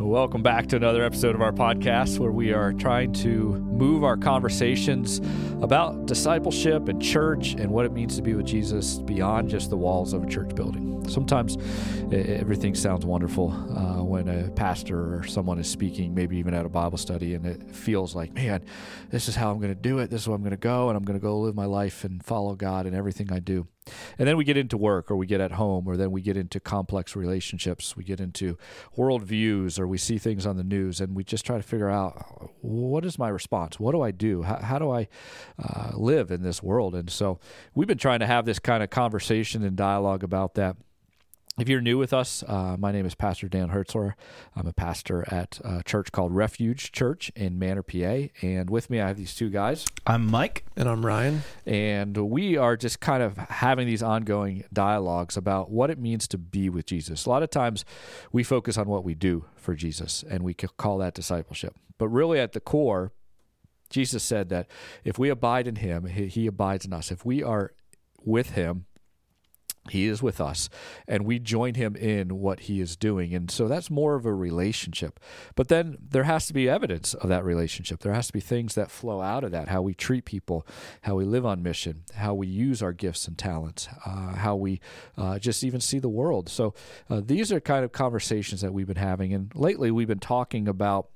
Welcome back to another episode of our podcast where we are trying to move our conversations about discipleship and church and what it means to be with Jesus beyond just the walls of a church building. Sometimes everything sounds wonderful uh, when a pastor or someone is speaking, maybe even at a Bible study, and it feels like, man, this is how I'm going to do it. This is where I'm going to go, and I'm going to go live my life and follow God in everything I do. And then we get into work, or we get at home, or then we get into complex relationships. We get into worldviews, or we see things on the news, and we just try to figure out what is my response? What do I do? How, how do I uh, live in this world? And so we've been trying to have this kind of conversation and dialogue about that if you're new with us, uh, my name is Pastor Dan Hertzler. I'm a pastor at a church called Refuge Church in Manor, PA. And with me, I have these two guys. I'm Mike. And I'm Ryan. And we are just kind of having these ongoing dialogues about what it means to be with Jesus. A lot of times we focus on what we do for Jesus, and we call that discipleship. But really, at the core, Jesus said that if we abide in him, he, he abides in us. If we are with him, he is with us and we join him in what he is doing. And so that's more of a relationship. But then there has to be evidence of that relationship. There has to be things that flow out of that how we treat people how we live on mission how we use our gifts and talents uh, how we uh, just even see the world. So uh, these are kind of conversations that we've been having. And lately we've been talking about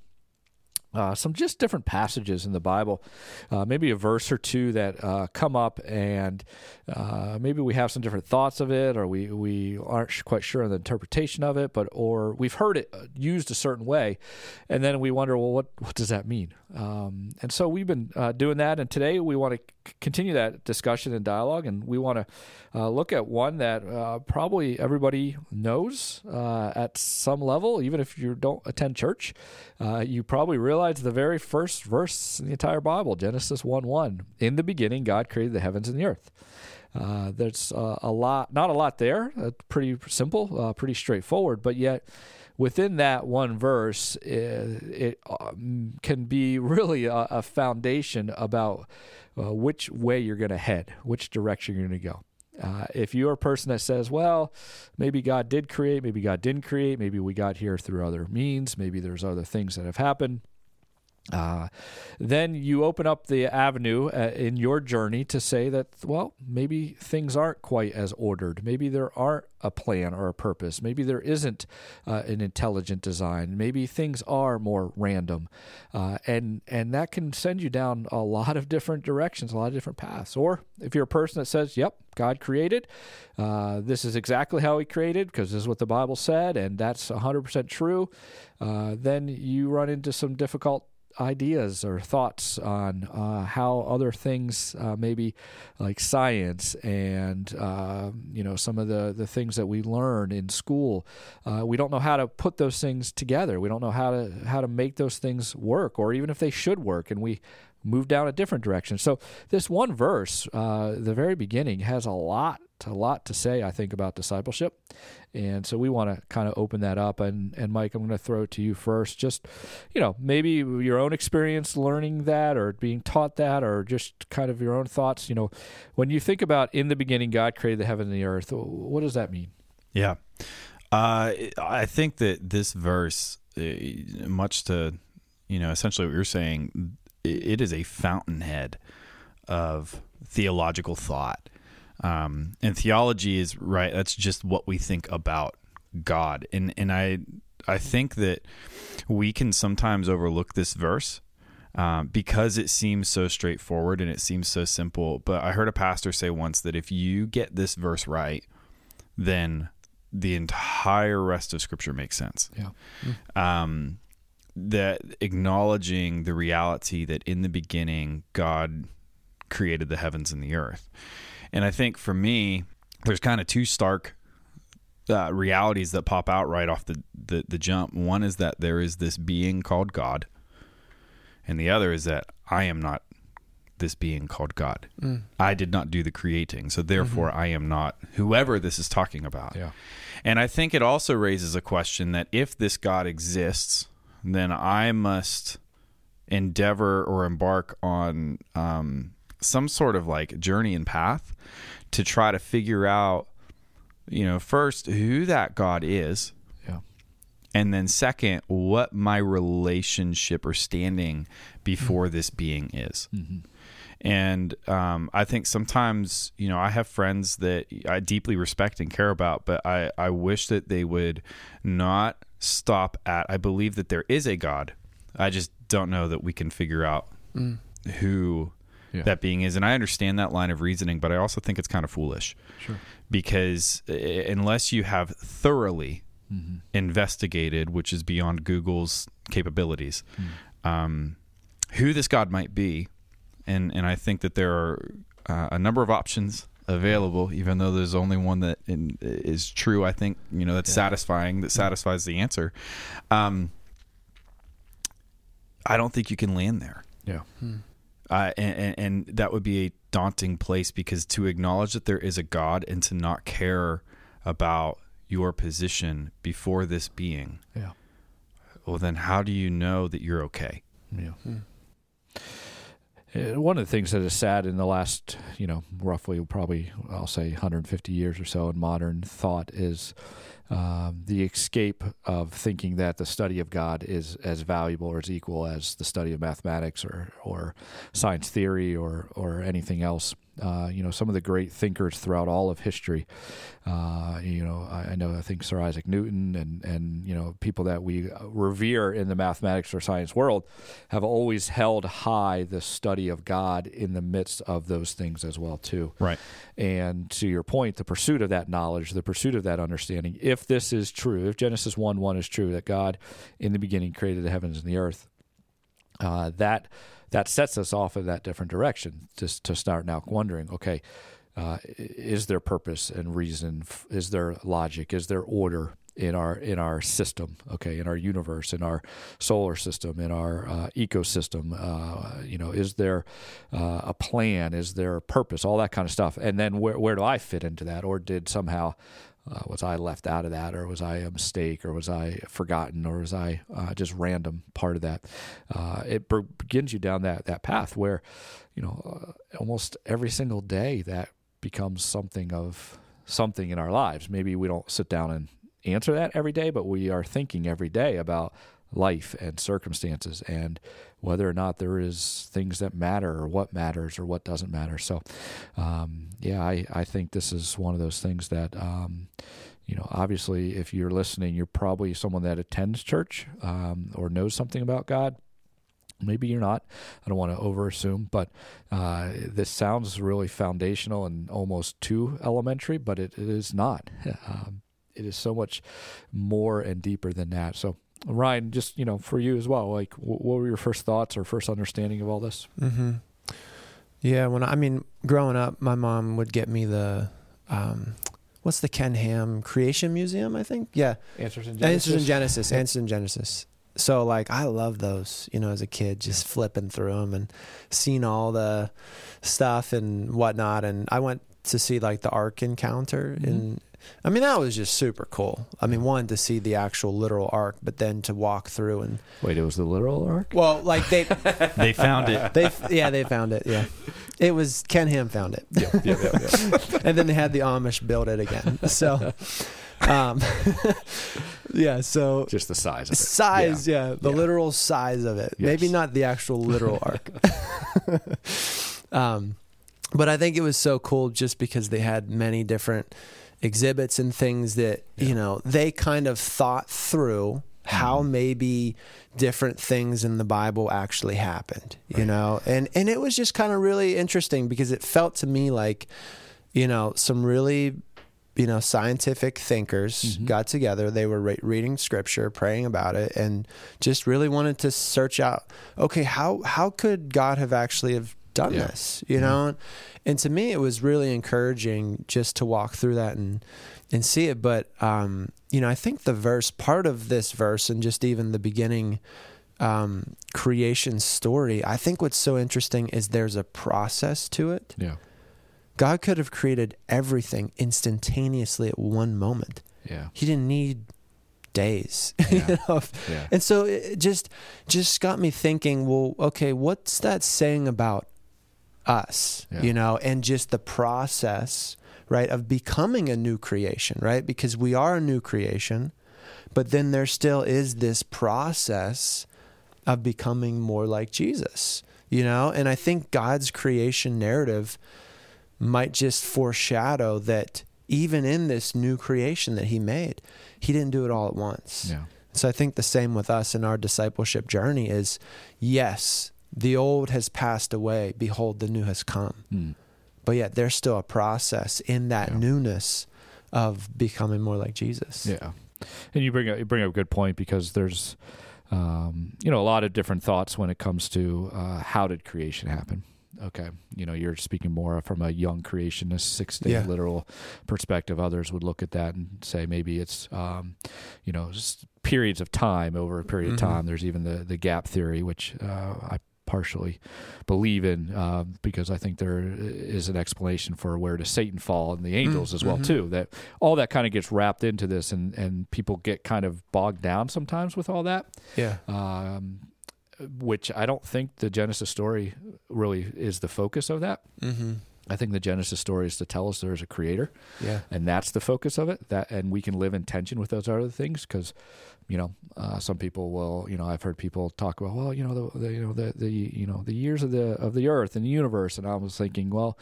uh, some just different passages in the Bible, uh, maybe a verse or two that uh, come up, and uh, maybe we have some different thoughts of it, or we, we aren't quite sure on the interpretation of it, but or we've heard it uh, used a certain way, and then we wonder, well, what what does that mean? Um, and so we've been uh, doing that, and today we want to continue that discussion and dialogue, and we want to uh, look at one that uh, probably everybody knows uh, at some level, even if you don't attend church, you probably realize the very first verse in the entire Bible, Genesis 1 1. In the beginning, God created the heavens and the earth. Uh, there's uh, a lot, not a lot there. Uh, pretty simple, uh, pretty straightforward, but yet within that one verse, it, it um, can be really a, a foundation about uh, which way you're going to head, which direction you're going to go. Uh, if you're a person that says, well, maybe God did create, maybe God didn't create, maybe we got here through other means, maybe there's other things that have happened, uh, then you open up the avenue uh, in your journey to say that, well, maybe things aren't quite as ordered. Maybe there aren't a plan or a purpose. Maybe there isn't uh, an intelligent design. Maybe things are more random, uh, and and that can send you down a lot of different directions, a lot of different paths. Or if you're a person that says, "Yep, God created. Uh, this is exactly how He created because this is what the Bible said, and that's 100% true. Uh, then you run into some difficult ideas or thoughts on uh, how other things, uh, maybe like science and uh, you know some of the the things that we learn in school, uh, we don't know how to put those things together. We don't know how to how to make those things work, or even if they should work, and we move down a different direction. So this one verse, uh, the very beginning, has a lot a lot to say, I think, about discipleship. And so we want to kind of open that up. And, and Mike, I'm going to throw it to you first. Just, you know, maybe your own experience learning that or being taught that or just kind of your own thoughts. You know, when you think about in the beginning, God created the heaven and the earth, what does that mean? Yeah. Uh, I think that this verse, uh, much to, you know, essentially what you're saying, it is a fountainhead of theological thought um, and theology is right. That's just what we think about God. And and I I think that we can sometimes overlook this verse um, because it seems so straightforward and it seems so simple. But I heard a pastor say once that if you get this verse right, then the entire rest of Scripture makes sense. Yeah. Mm. Um, that acknowledging the reality that in the beginning God created the heavens and the earth. And I think for me, there's kind of two stark uh, realities that pop out right off the, the, the jump. One is that there is this being called God, and the other is that I am not this being called God. Mm. I did not do the creating, so therefore mm-hmm. I am not whoever this is talking about. Yeah. And I think it also raises a question that if this God exists, then I must endeavor or embark on um, some sort of like journey and path to try to figure out, you know, first who that God is. Yeah. And then second, what my relationship or standing before this being is. And um, I think sometimes, you know, I have friends that I deeply respect and care about, but I, I wish that they would not stop at, I believe that there is a God. I just don't know that we can figure out who Yeah. that being is. And I understand that line of reasoning, but I also think it's kind of foolish Sure. because uh, unless you have thoroughly Mm-hmm. investigated, which is beyond Google's capabilities, Mm. um, who this God might be, and and I think that there are uh, a number of options available, even though there's only one that in, is true. I think you know that's Yeah. satisfying, that satisfies the answer. Um, I don't think you can land there. Yeah. Uh, and, and, and that would be a daunting place because to acknowledge that there is a God and to not care about your position before this being, Yeah. well, then how do you know that you're okay? Yeah. Uh, One of the things that is sad in the last, you know, roughly probably I'll say 150 years or so in modern thought is um, the escape of thinking that the study of God is as valuable or as equal as the study of mathematics or or science theory or or anything else. Uh, you know, some of the great thinkers throughout all of history. Uh, you know, I, I know I think Sir Isaac Newton and and you know people that we revere in the mathematics or science world have always held high the study of God in the midst of those things as well too. Right. And to your point, the pursuit of that knowledge, the pursuit of that understanding, if this is true, if Genesis 1 1 is true, that God in the beginning created the heavens and the earth, uh, that that sets us off in that different direction just to start now wondering okay uh, is there purpose and reason is there logic is there order in our in our system okay in our universe in our solar system in our uh, ecosystem? Uh, you know is there uh, a plan? Is there a purpose? All that kind of stuff. And then where, where do i fit into that? Or did somehow uh, was I left out of that, or was I a mistake, or was I forgotten, or was I uh, just random part of that? Uh, it be- begins you down that that path where, you know, uh, almost every single day that becomes something of something in our lives. Maybe we don't sit down and answer that every day, but we are thinking every day about life and circumstances and whether or not there is things that matter or what matters or what doesn't matter. So, um, yeah, I, I think this is one of those things that, um, you know, obviously, if you're listening, you're probably someone that attends church um, or knows something about God. Maybe you're not. I don't want to over assume, but uh, this sounds really foundational and almost too elementary, but it, it is not. Um, it is so much more and deeper than that. So, Ryan, just you know, for you as well, like, wh- what were your first thoughts or first understanding of all this? Mm-hmm. Yeah, when I, I mean, growing up, my mom would get me the, um, what's the Ken Ham Creation Museum? I think. Yeah, Answers in Genesis. Answers in Genesis. Answers in Genesis. So like I love those, you know, as a kid, just flipping through them and seeing all the stuff and whatnot. And I went to see like the Ark encounter, Mhm. and I mean that was just super cool. I mean, one to see the actual literal Ark, but then to walk through and Wait, it was the literal ark. well, like they They found it. they yeah they found it. Yeah, it was Ken Ham found it. yeah, yeah, yeah, yeah. and then they had the Amish build it again. So, um, yeah, so Just the size of it. size, yeah, the Yeah. literal size of it. Maybe not the actual literal ark. um, but I think it was so cool just because they had many different exhibits and things that Yeah. you know they kind of thought through how Mhm. maybe different things in the Bible actually happened, you Right. know, and and it was just kind of really interesting because it felt to me like, you know, some really, you know, scientific thinkers Mhm. got together. They were re- reading scripture, praying about it, and just really wanted to search out, okay, how how could God have actually have done Yeah. this, you Mhm. know? And to me, it was really encouraging just to walk through that and and see it. But um, you know, I think the verse, part of this verse, and just even the beginning um, creation story, I think what's so interesting is there's a process to it. Yeah, God could have created everything instantaneously at one moment. yeah, He didn't need days. Yeah. you know? yeah. And so it just just got me thinking, well, okay, what's that saying about us? Yeah. You know, and just the process, right, of becoming a new creation, right? Because we are a new creation, but then there still is this process of becoming more like Jesus, you know? And I think God's creation narrative might just foreshadow that even in this new creation that he made, he didn't do it all at once. Yeah. So I think the same with us in our discipleship journey is yes, the old has passed away, behold the new has come. Mm. But yet there's still a process in that Yeah. newness of becoming more like Jesus. Yeah, and you bring up, you bring up a good point because there's um, you know a lot of different thoughts when it comes to uh, how did creation happen. Okay, you know you're speaking more from a young creationist, six day Yeah. literal perspective. Others would look at that and say maybe it's um, you know just periods of time over a period Mhm. of time. There's even the the gap theory, which uh, I partially believe in uh, because I think there is an explanation for where does Satan fall and the angels as well mhm. too. That all that kind of gets wrapped into this, and and people get kind of bogged down sometimes with all that. Yeah. Um, which I don't think the Genesis story really is the focus of that. Mm-hmm. I think the Genesis story is to tell us there is a creator, Yeah. and that's the focus of it. That and we can live in tension with those other things because, you know, uh, some people will. You know, I've heard people talk about, well, you know, the, the you know the the you know the years of the of the earth and the universe, and I was thinking, well,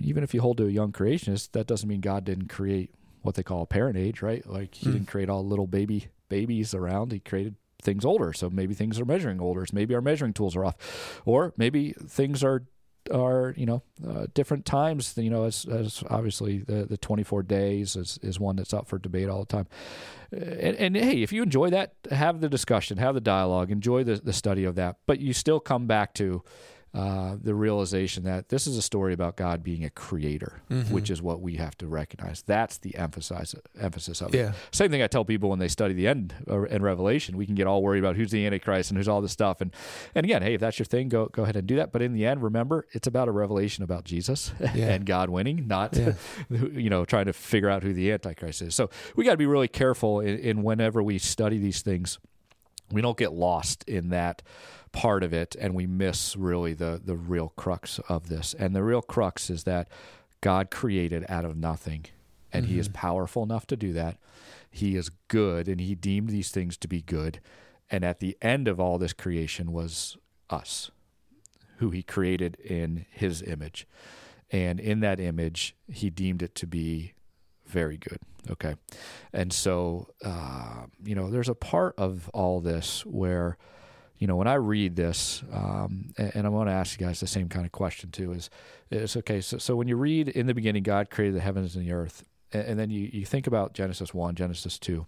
even if you hold to a young creationist, that doesn't mean God didn't create what they call apparent age, right? Like He Hmm. didn't create all little baby babies around. He created things older, so maybe things are measuring older. Maybe our measuring tools are off, or maybe things are are you know uh, different times you know as, as obviously the the 24 days is, is one that's up for debate all the time. And, and hey if you enjoy that have the discussion have the dialogue enjoy the, the study of that but you still come back to uh, the realization that this is a story about God being a creator, Mhm. which is what we have to recognize. That's the emphasis emphasis of it. Yeah. Same thing I tell people when they study the end uh, in Revelation. We can get all worried about who's the Antichrist and who's all this stuff. And and again, hey, if that's your thing, go go ahead and do that. But in the end, remember, it's about a revelation about Jesus Yeah. and God winning, not Yeah. you know trying to figure out who the Antichrist is. So we got to be really careful in, in whenever we study these things. We don't get lost in that part of it, and we miss really the the real crux of this. And the real crux is that God created out of nothing, and He is powerful enough to do that. He is good, and He deemed these things to be good. And at the end of all this creation was us, who He created in His image. And in that image, He deemed it to be very good. Okay. And so, uh, you know, there's a part of all this where, you know, when I read this, um, and, and I want to ask you guys the same kind of question too is, is okay. So, so when you read in the beginning, God created the heavens and the earth, and, and then you, you think about Genesis 1, Genesis 2,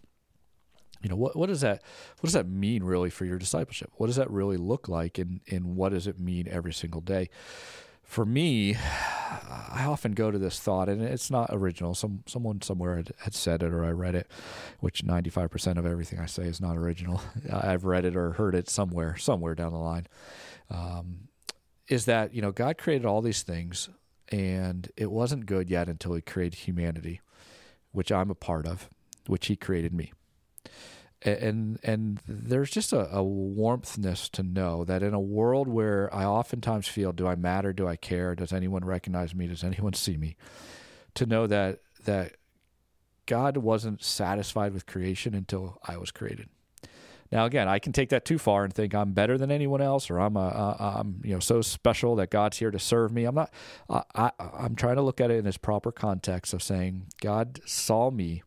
you know, what, what does that, what does that mean really for your discipleship? What does that really look like? And, and what does it mean every single day? For me, I often go to this thought, and it's not original. Some someone somewhere had, had said it, or I read it, which ninety five percent of everything I say is not original. I've read it or heard it somewhere, somewhere down the line. Um, is that you know God created all these things, and it wasn't good yet until He created humanity, which I'm a part of, which He created me and and there's just a, a warmthness to know that in a world where I oftentimes feel, do I matter? Do I care? Does anyone recognize me? Does anyone see me? To know that that God wasn't satisfied with creation until I was created. Now, again, I can take that too far and think I'm better than anyone else, or I'm a, uh, I'm you know so special that God's here to serve me. I'm not. I, I, I'm trying to look at it in its proper context of saying God saw me,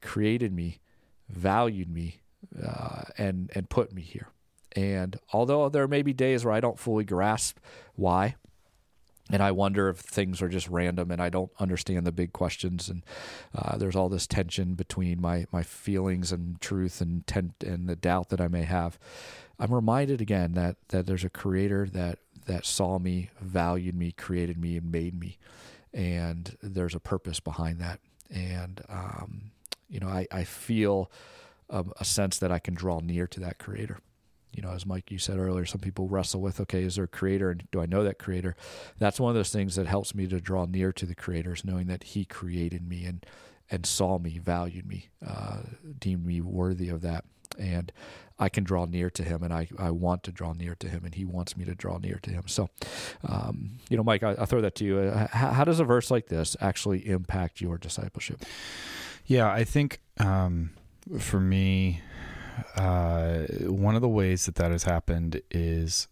created me, valued me uh, and and put me here. And although there may be days where I don't fully grasp why, and I wonder if things are just random and I don't understand the big questions, and uh, there's all this tension between my my feelings and truth and tent and the doubt that I may have. I'm reminded again that that there's a creator that that saw me, valued me, created me, and made me, and there's a purpose behind that. And um, you know, I, I feel a, a sense that I can draw near to that creator. You know, as Mike, you said earlier, some people wrestle with, okay, is there a creator and do I know that creator? That's one of those things that helps me to draw near to the creator knowing that he created me and, and saw me, valued me, uh, deemed me worthy of that. And I can draw near to him and I, I want to draw near to him and he wants me to draw near to him. So, um, you know, Mike, I, I throw that to you. How, how does a verse like this actually impact your discipleship? Yeah, I think um, for me, uh, one of the ways that that has happened is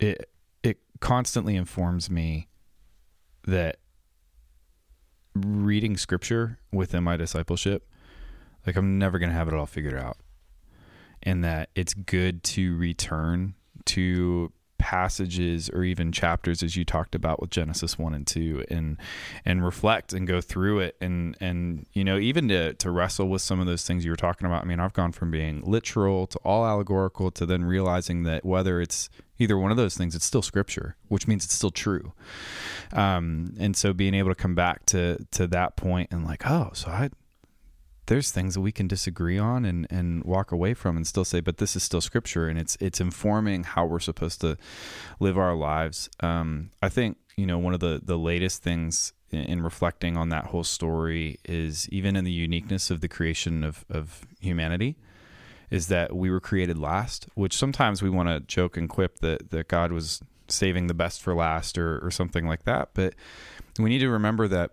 it it constantly informs me that reading scripture within my discipleship, like I'm never going to have it all figured out, and that it's good to return to passages or even chapters as you talked about with Genesis 1 and 2 and and reflect and go through it. And and you know even to to wrestle with some of those things you were talking about I mean I've gone from being literal to all allegorical to then realizing that whether it's either one of those things it's still scripture which means it's still true. Um and so being able to come back to to that point and like oh so I there's things that we can disagree on and, and walk away from and still say, but this is still scripture and it's it's informing how we're supposed to live our lives. Um, I think you know one of the the latest things in, in, reflecting on that whole story is even in the uniqueness of the creation of of humanity is that we were created last, which sometimes we want to joke and quip that that God was saving the best for last or or something like that, but we need to remember that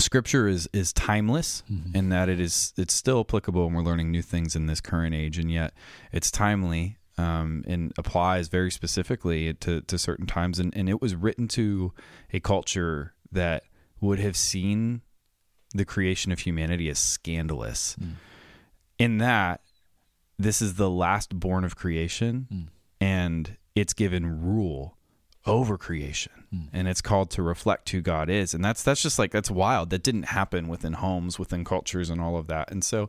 scripture is is timeless mm-hmm. in that it is it's still applicable and we're learning new things in this current age and yet it's timely um, and applies very specifically to, to certain times and, and it was written to a culture that would have seen the creation of humanity as scandalous mm. in that this is the last born of creation mm. and it's given rule over creation mm. and it's called to reflect who God is. And that's that's just like that's wild. That didn't happen within homes within cultures and all of that. And so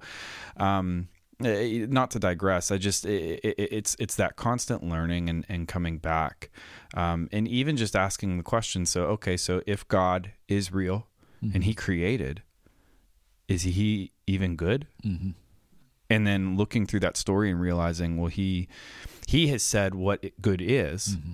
um eh, not to digress i just it, it, it's it's that constant learning and, and coming back. Um, and even just asking the question so okay so if god is real mm-hmm. and he created is he even good? Mm-hmm. and then looking through that story and realizing well he he has said what good is. Mm-hmm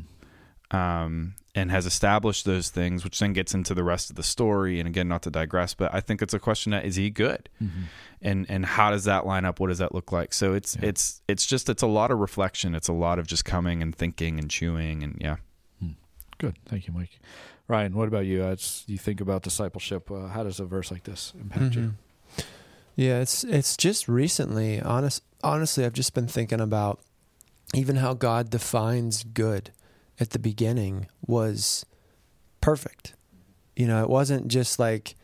um, and has established those things, which then gets into the rest of the story. And again, not to digress, but I think it's a question that is he good, mm-hmm. and and how does that line up? What does that look like? So it's yeah. it's it's just it's a lot of reflection. It's a lot of just coming and thinking and chewing and yeah. Hmm. Good, thank you, Mike. Ryan, what about you? As you think about discipleship, uh, how does a verse like this impact mm-hmm. you? Yeah, it's it's just recently. Honest, honestly, I've just been thinking about even how God defines good at the beginning was perfect. You know, it wasn't just like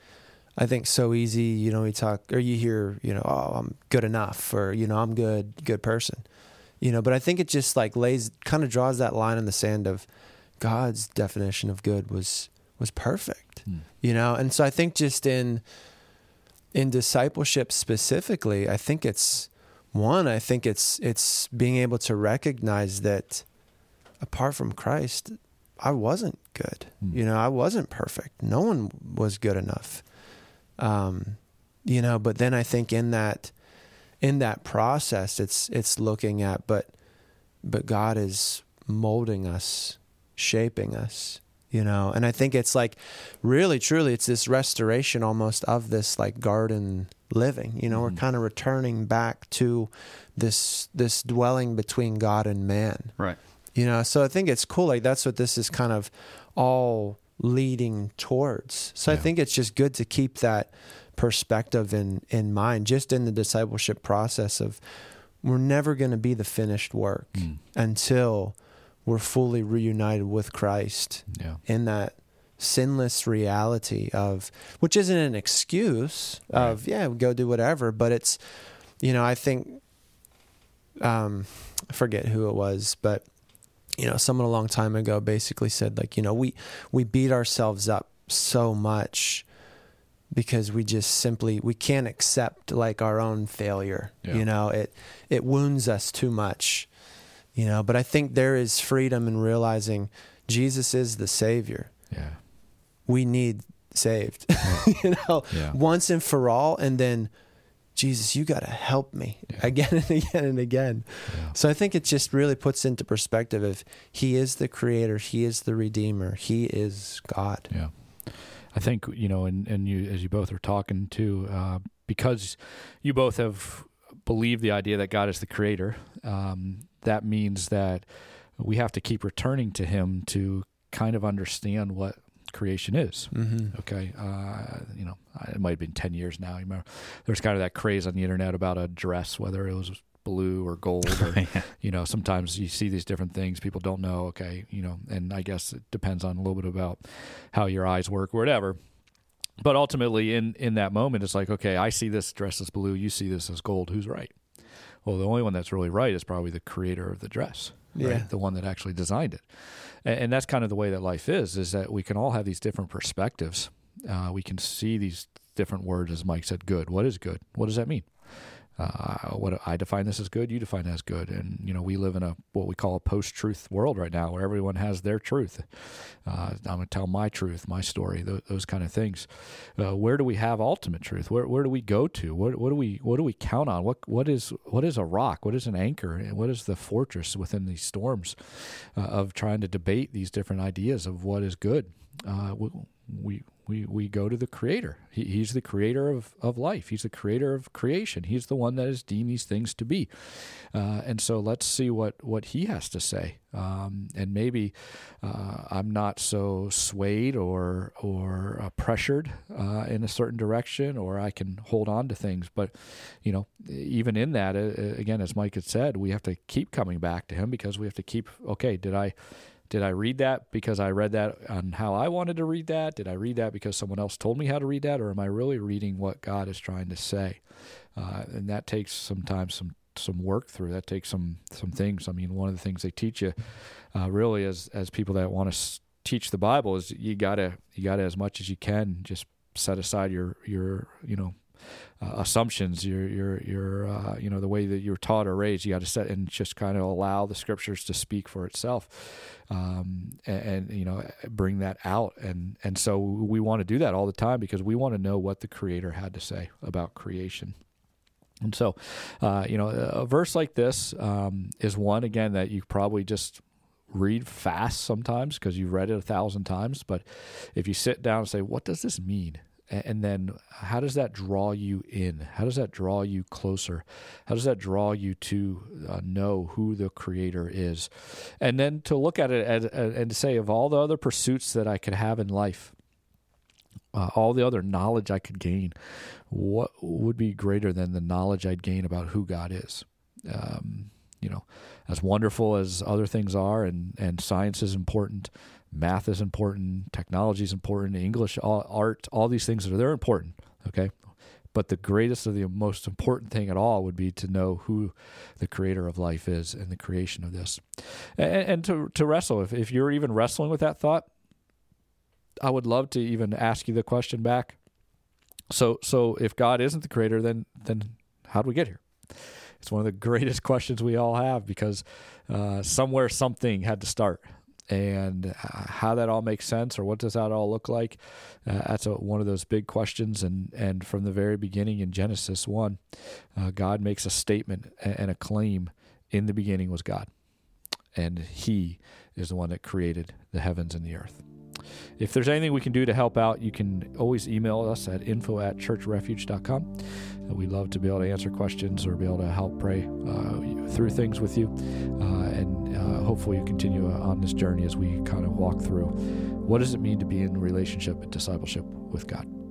I think so easy, you know, we talk or you hear, you know, oh, I'm good enough or you know, I'm good, good person. You know, but I think it just like lays kind of draws that line in the sand of God's definition of good was was perfect. Mm. You know, and so I think just in in discipleship specifically, I think it's one, I think it's it's being able to recognize that apart from Christ, I wasn't good. Mm. You know, I wasn't perfect. No one was good enough. Um, you know, but then I think in that in that process it's it's looking at but but God is molding us, shaping us, you know. And I think it's like really truly it's this restoration almost of this like garden living. You know, mm we're hmm. kind of returning back to this this dwelling between God and man. Right. You know, so I think it's cool. Like that's what this is kind of all leading towards. So yeah. I think it's just good to keep that perspective in in mind, just in the discipleship process of we're never going to be the finished work mm. until we're fully reunited with Christ yeah. in that sinless reality of which isn't an excuse right. of yeah go do whatever but it's you know i think um i forget who it was but you know, someone a long time ago basically said like, you know, we we beat ourselves up so much because we just simply we can't accept like our own failure. Yeah. You know, it it wounds us too much. You know, but I think there is freedom in realizing Jesus is the savior. Yeah. We need saved. Yeah. you know, yeah. once and for all and then Jesus, you got to help me yeah. again and again and again. Yeah. So I think it just really puts into perspective of He is the Creator, He is the Redeemer, He is God. Yeah, I think you know, and and you as you both are talking too, uh, because you both have believed the idea that God is the Creator. Um, that means that we have to keep returning to Him to kind of understand what creation is. Mm-hmm. Okay, uh, you know, it might have been ten years now. You remember, there's kind of that craze on the internet about a dress, whether it was blue or gold, or yeah. you know, sometimes you see these different things. People don't know. Okay, you know, and I guess it depends on a little bit about how your eyes work or whatever. But ultimately, in in that moment, it's like, okay, I see this dress as blue. You see this as gold. Who's right? Well, the only one that's really right is probably the creator of the dress, right? Yeah. The one that actually designed it. And, and that's kind of the way that life is, is that we can all have these different perspectives. Uh, we can see these different words, as Mike said, good. What is good? What does that mean? Uh, what I define this as good, you define as good, and you know we live in a what we call a post-truth world right now, where everyone has their truth. Uh, I'm going to tell my truth, my story, those, those kind of things. Uh, where do we have ultimate truth? Where where do we go to? What what do we what do we count on? What what is what is a rock? What is an anchor? And what is the fortress within these storms uh, of trying to debate these different ideas of what is good? Uh, we, we we we go to the creator. He, he's the creator of, of life. He's the creator of creation. He's the one that has deemed these things to be. Uh, and so let's see what what he has to say. Um, and maybe uh, I'm not so swayed or or uh, pressured uh, in a certain direction or I can hold on to things. But you know even in that uh, again as Mike had said we have to keep coming back to him because we have to keep okay did I did I read that because I read that on how I wanted to read that? Did I read that because someone else told me how to read that? Or am I really reading what God is trying to say? Uh, and that takes sometimes some some work through. That takes some some things. I mean, one of the things they teach you uh, really as as people that want to teach the Bible is you gotta you gotta as much as you can just set aside your your you know uh, assumptions, your your your uh, you know the way that you're taught or raised. You got to set and just kind of allow the scriptures to speak for itself, um, and, and, you know bring that out. And and so we want to do that all the time because we want to know what the Creator had to say about creation. And so, uh, you know, a verse like this um, is one again that you probably just read fast sometimes because you've read it a thousand times. But if you sit down and say, "What does this mean?" And then how does that draw you in? How does that draw you closer? How does that draw you to uh, know who the creator is? And then to look at it as, and to say of all the other pursuits that i could have in life uh, all the other knowledge i could gain what would be greater than the knowledge i'd gain about who god is? Um, you know as wonderful as other things are and, and science is important math is important, technology is important, English, all, art, all these things are they're important. Okay, but the greatest of the most important thing at all would be to know who the creator of life is and the creation of this, and, and to to wrestle. If if you're even wrestling with that thought, I would love to even ask you the question back. So so if God isn't the creator, then then how do we get here? It's one of the greatest questions we all have because uh, somewhere something had to start and how that all makes sense or what does that all look like uh, that's a, one of those big questions. And and from the very beginning in genesis 1 uh, god makes a statement and a claim. In the beginning was god and he is the one that created the heavens and the earth if there's anything we can do to help out, you can always email us at info at churchrefuge.com. Uh, we'd love to be able to answer questions or be able to help pray uh, through things with you. Uh, and uh, hopefully, you continue on this journey as we kind of walk through what does it mean to be in relationship and discipleship with God.